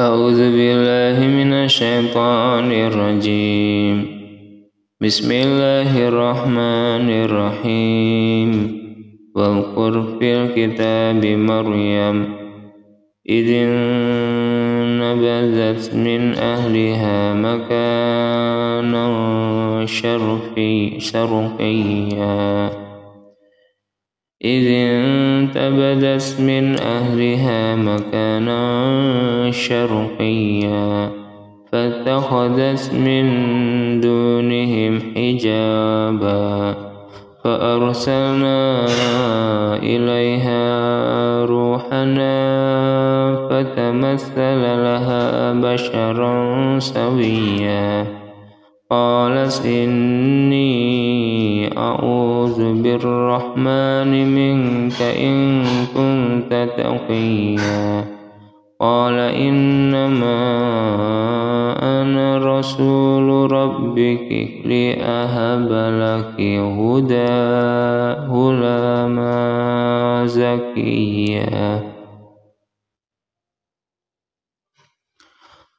أعوذ بالله من الشيطان الرجيم. بسم الله الرحمن الرحيم. واذكر في الكتاب مريم إذ انبذت من أهلها مكانا شرقيا. إذ انتبذت من أهلها مكانا شرقيا فاتخذت من دونهم حجابا فأرسلنا إليها روحنا فتمثل لها بشرا سويا. قالت إني أعوذ بالرحمن منك إن كنت تقيا. قال إنما أنا رسول ربك لأهب لك هدى غلاما زكيا.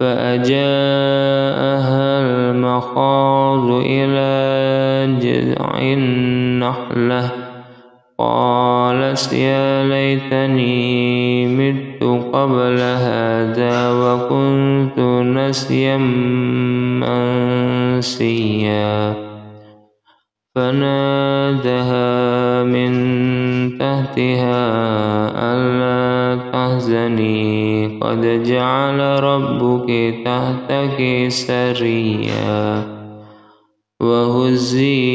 فأجاءها المخاض إلى جذع النخلة. قالت يا ليتني مت قبل هذا وكنت نسيا منسيا. فنادها من تحتها ألا تحزني. قد جعل ربك تحتك سريا وهزي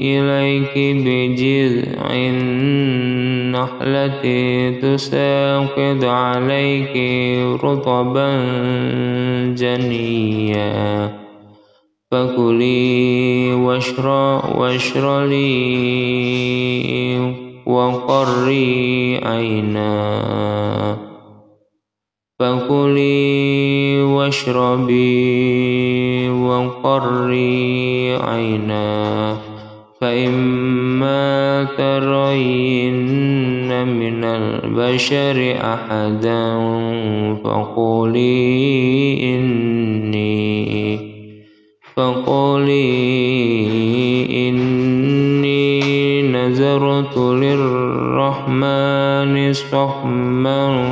إليك بجذع النخلة تساقط عليك رطبا جنيا فكلي واشربي وقري عينا. فكلي واشربي وقري عينا. فإما ترين من البشر أحدا فقولي إني فقولي صحما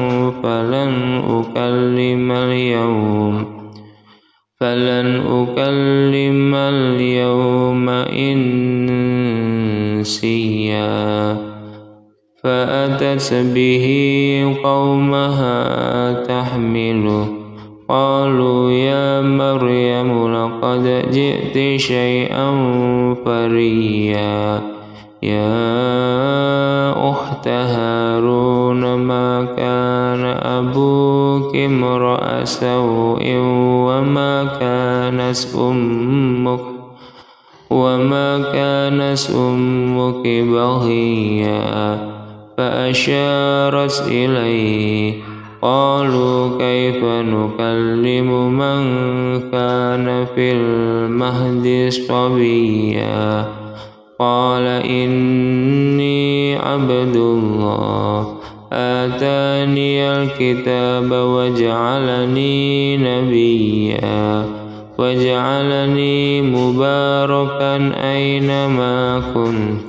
فلن أكلم اليوم. فلن أكلم اليوم إنسيا. فأتت به قومها تحمله قالوا يا مريم لقد جئت شيئا فريا. يا امرأ سوء وما كانت أمك وما كانت أمك بغيا فأشارت إليه. قالوا كيف نكلم من كان في المهد صبيا؟ قال إني عبد الله. آتاني الكتاب وجعلني نبيا. وجعلني مباركا أينما كنت.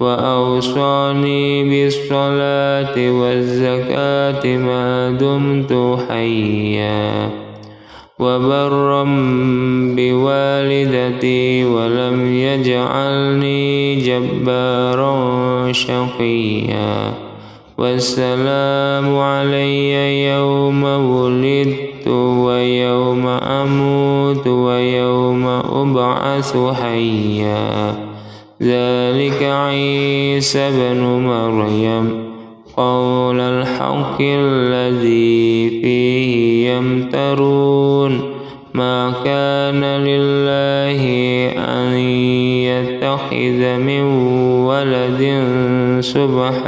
وأوصاني بالصلاة والزكاة ما دمت حيا. وبرا بوالدتي ولم يجعلني جبارا شقيا. والسلام علي يوم ولدت ويوم أموت ويوم أبعث حيا. ذلك عيسى بن مريم. قول الحق الذي فيه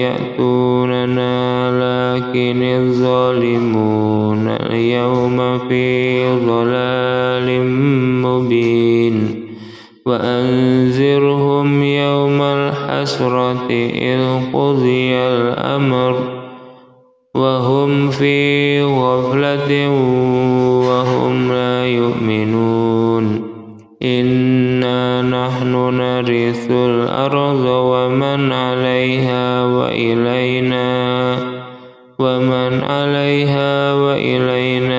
يأتوننا لكن الظالمون اليوم في ضلال مبين. وأنذرهم يوم الحسرة إذ قضي الأمر وهم في غفلة نرث الأرض ومن عليها وإلينا ومن عليها وإلينا